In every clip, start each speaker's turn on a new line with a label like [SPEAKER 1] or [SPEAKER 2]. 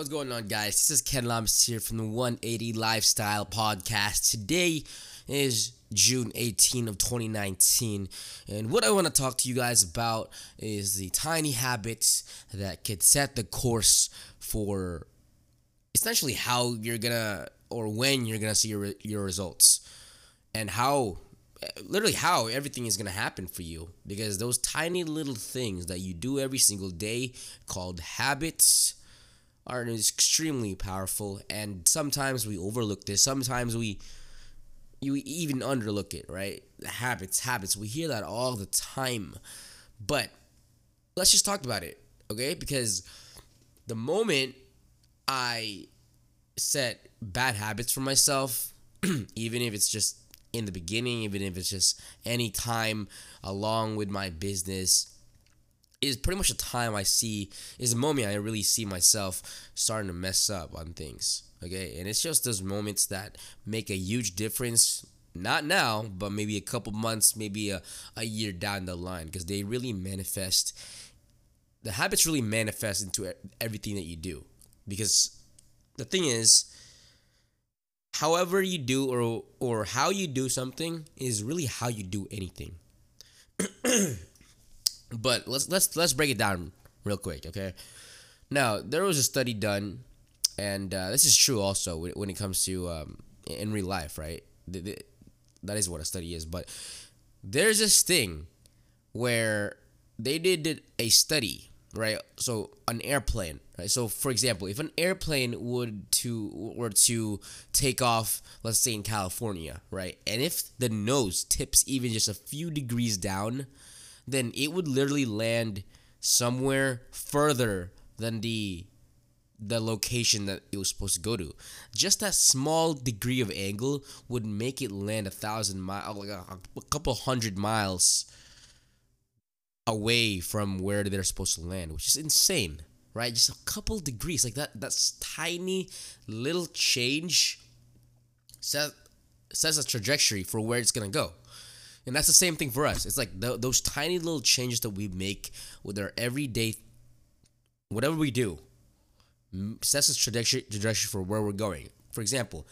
[SPEAKER 1] what's going on, guys? This is Ken Llamas here from the 180 Lifestyle Podcast. Today is June 18 of 2019, and what I want to talk to you guys about is the tiny habits that could set the course for essentially how you're gonna or when you're gonna see your your results, and how literally how everything is going to happen for you because those tiny little things that you do every single day called habits are extremely powerful and sometimes we overlook this sometimes we you even underlook it right? Habits habits we hear that all the time. But let's just talk about it okay? Because the moment i set bad habits for myself even if it's just in the beginning, even if it's just any time along with my business, is pretty much the time I see is the moment I really see myself starting to mess up on things. Okay, and it's just those moments that make a huge difference. Not now, but maybe a couple months, maybe a, a year down the line, because they really manifest. The habits really manifest into everything that you do. Because the thing is, however you do or or how you do something is really how you do anything. but let's let's let's break it down real quick, okay? Now there was a study done, and uh, this is true also when it comes to um, in real life, right? That is what a study is. But there's this thing where they did a study right? So an airplane, right? So for example, if an airplane would to were to take off, let's say in California, right? And if the nose tips even just a few degrees down, then it would literally land somewhere further than the the location that it was supposed to go to. Just that small degree of angle would make it land a thousand miles, oh, like a, a couple hundred miles away from where they're supposed to land, which is insane, right? Just a couple degrees, like that. That's tiny little change set sets a trajectory for where it's gonna go. And that's the same thing for us. It's like th- those tiny little changes that we make with our everyday, whatever we do, sets a trajectory, trajectory for where we're going. For example,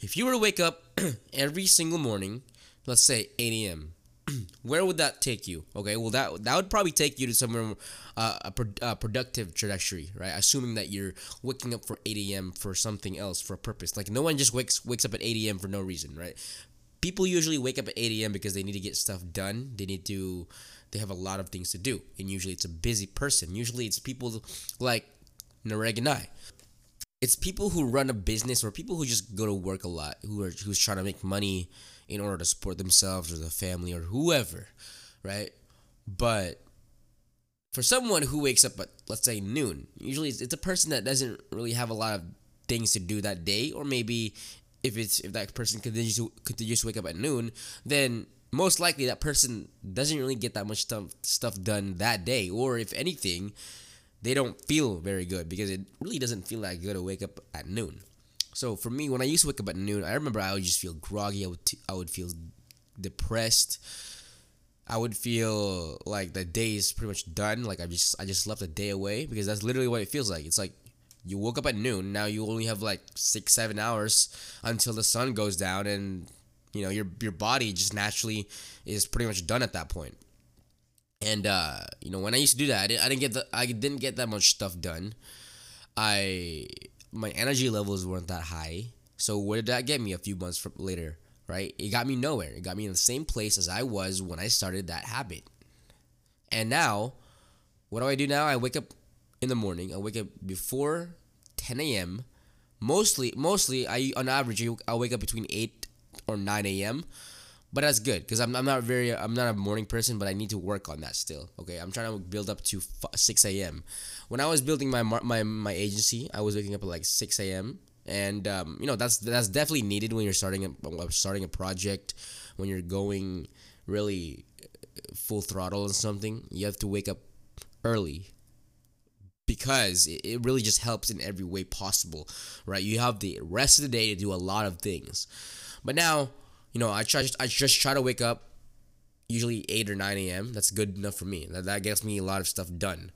[SPEAKER 1] if you were to wake up every single morning, let's say 8 a.m., where would that take you? Okay, well that that would probably take you to somewhere uh, a, pro- a productive trajectory, right? Assuming that you're waking up for 8 a.m. for something else for a purpose. Like no one just wakes wakes up at 8 a.m. for no reason, right? People usually wake up at 8 a.m. because they need to get stuff done. They need to they have a lot of things to do, and usually it's a busy person. Usually it's people like Nareg and I. It's people who run a business or people who just go to work a lot, who are who's trying to make money in order to support themselves or the family or whoever, right? But for someone who wakes up at let's say noon, usually it's, it's a person that doesn't really have a lot of things to do that day, or maybe if it's if that person continues to continues to wake up at noon, then most likely that person doesn't really get that much stuff stuff done that day, or if anything, they don't feel very good because it really doesn't feel that good to wake up at noon. So for me, when I used to wake up at noon, I remember I would just feel groggy. I would t- I would feel depressed. I would feel like the day is pretty much done. Like I just I just left a day away because that's literally what it feels like. It's like you woke up at noon. Now you only have like six seven hours until the sun goes down, and you know your your body just naturally is pretty much done at that point. And uh, you know when I used to do that, I didn't, I didn't get the I didn't get that much stuff done. I my energy levels weren't that high. So where did that get me a few months from later? Right? It got me nowhere. It got me in the same place as I was when I started that habit. And now, what do I do now? I wake up in the morning. I wake up before 10 a.m. Mostly, mostly, I on average I wake up between 8 or 9 a.m but that's good because I'm, I'm not very I'm not a morning person, but I need to work on that still. Okay, I'm trying to build up to 6 a.m. When I was building my my my agency, I was waking up at like 6 a.m. and um, you know that's that's definitely needed when you're starting a starting a project, when you're going really full throttle on something. You have to wake up early because it really just helps in every way possible, right? You have the rest of the day to do a lot of things, but now you know, I try I just try to wake up usually 8 or 9 a.m. That's good enough for me. That, that gets me a lot of stuff done.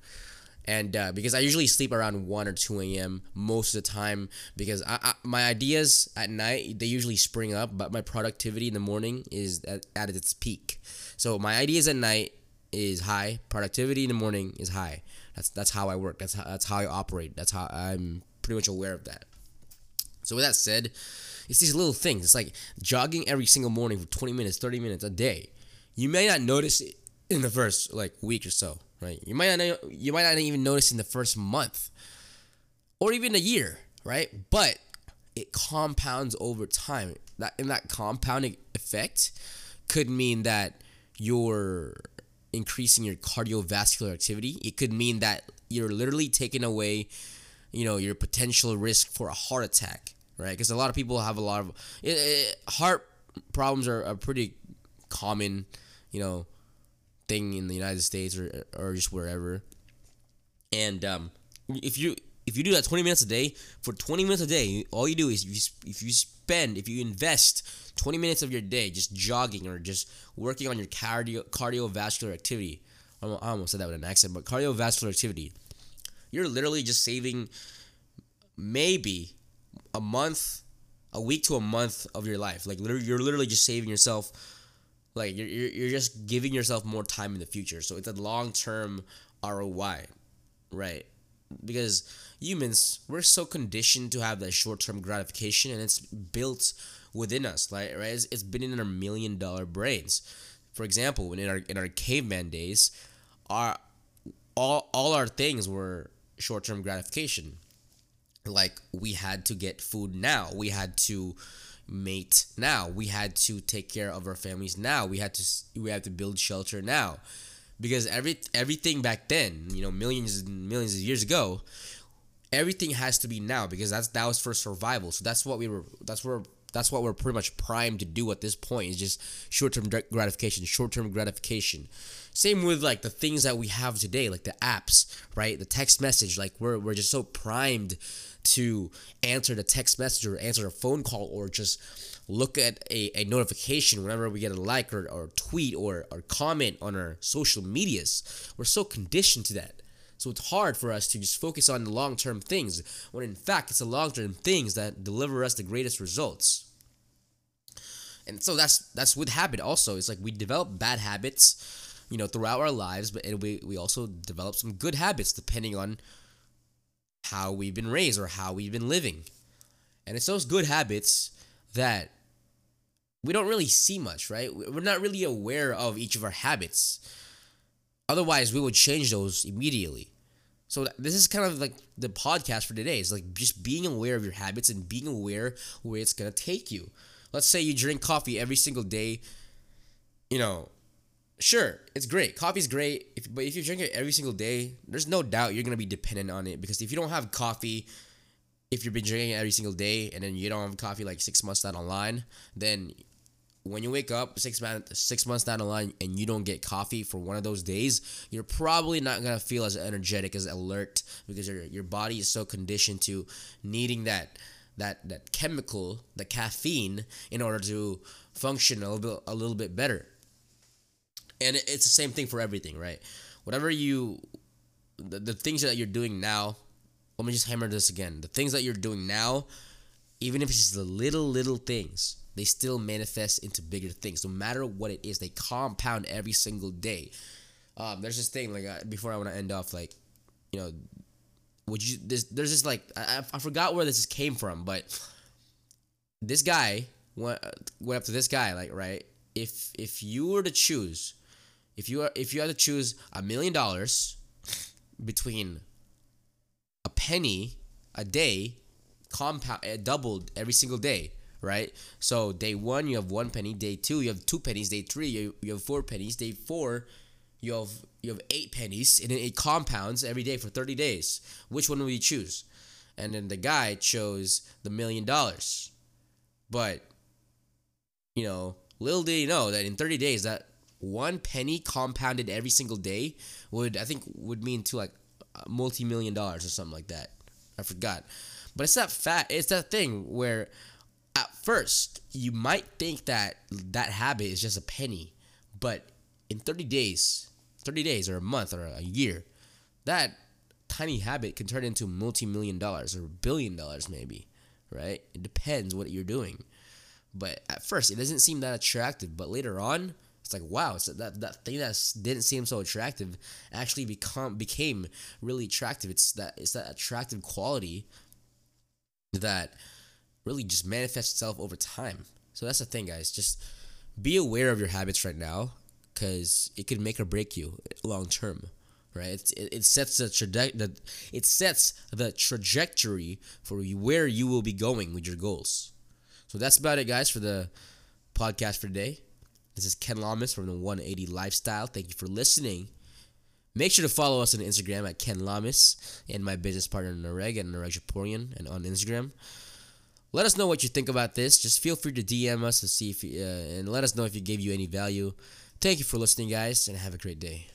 [SPEAKER 1] and uh, because I usually sleep around one or two a.m. most of the time, because I, I, my ideas at night they usually spring up, but my productivity in the morning is at, at its peak. So my ideas at night is high, productivity in the morning is high. That's that's how I work. That's how that's how I operate. That's how I'm pretty much aware of that. So with that said, it's these little things. It's like jogging every single morning for 20 minutes, 30 minutes a day. You may not notice it in the first like week or so, right? You might not you might not even notice in the first month or even a year, right? But it compounds over time. That and that compounding effect could mean that you're increasing your cardiovascular activity. It could mean that you're literally taking away, you know, your potential risk for a heart attack, right? Because a lot of people have a lot of it, it, heart problems are a pretty common, you know, thing in the United States or or just wherever. And um, if you if you do that 20 minutes a day for 20 minutes a day, all you do is you, if you spend if you invest 20 minutes of your day just jogging or just working on your cardio cardiovascular activity. I almost said that with an accent, but cardiovascular activity. You're literally just saving maybe a month, a week to a month of your life. Like literally, you're literally just saving yourself like you're, you're just giving yourself more time in the future so it's a long-term roi right because humans we're so conditioned to have that short-term gratification and it's built within us like right it's, it's been in our million dollar brains for example in our in our caveman days our all all our things were short-term gratification like we had to get food now we had to mate now. We had to take care of our families now. We had to we had to build shelter now. Because every everything back then, you know, millions and millions of years ago, everything has to be now because that's that was for survival. So that's what we were that's where that's what we're pretty much primed to do at this point is just short-term gratification short-term gratification same with like the things that we have today like the apps right the text message like we're, we're just so primed to answer the text message or answer a phone call or just look at a, a notification whenever we get a like or, or tweet or, or comment on our social medias. We're so conditioned to that. So it's hard for us to just focus on the long term things when in fact it's the long term things that deliver us the greatest results. And so that's that's with habit also. It's like we develop bad habits, you know, throughout our lives, but we, we also develop some good habits depending on how we've been raised or how we've been living. And it's those good habits that we don't really see much, right? We're not really aware of each of our habits. Otherwise, we would change those immediately. So this is kind of like the podcast for today. It's like just being aware of your habits and being aware where it's gonna take you. Let's say you drink coffee every single day. You know, sure, it's great. Coffee's great, if, but if you drink it every single day, there's no doubt you're gonna be dependent on it because if you don't have coffee, if you've been drinking every single day and then you don't have coffee like six months down the line, then when you wake up six months six months down the line and you don't get coffee for one of those days, you're probably not gonna feel as energetic as alert because your your body is so conditioned to needing that that that chemical, the caffeine, in order to function a little bit a little bit better and it's the same thing for everything, right? Whatever you, the, the things that you're doing now, let me just hammer this again. The things that you're doing now, even if it's just the little, little things, they still manifest into bigger things. No matter what it is, they compound every single day. Um, there's this thing like uh, before I want to end off, like, you know, would you? There's there's this like I, I forgot where this came from, but this guy went went up to this guy like right. If if you were to choose if you are if you had to choose a million dollars between a penny a day compound uh, doubled every single day right? So day one you have one penny. Day two you have two pennies. Day three you, you have four pennies. Day four you have you have eight pennies and it compounds every day for 30 days. Which one will you choose? And then the guy chose the million dollars. But you know little did he know that in 30 days that one penny compounded every single day would I think would mean to like multi million dollars or something like that. I forgot, but it's that fat. It's that thing where at first you might think that that habit is just a penny, but in 30 days, 30 days or a month or a year, that tiny habit can turn into multi-million dollars or billion dollars maybe, right? It depends what you're doing. But at first, it doesn't seem that attractive. But later on, it's like wow, that that thing that didn't seem so attractive actually become became really attractive. It's that it's that attractive quality that really just manifests itself over time. So that's the thing, guys. Just be aware of your habits right now, because it could make or break you long term. Right? It, it, it sets the, traje- the it sets the trajectory for where you will be going with your goals. So that's about it, guys, for the podcast for today. This is Ken Llamas from the 180 Lifestyle. Thank you for listening. Make sure to follow us on Instagram at Ken Llamas and my business partner Nareg and Nareg Japorian and on Instagram. Let us know what you think about this. Just feel free to DM us to see if uh, and let us know if it gave you any value. Thank you for listening, guys, and have a great day.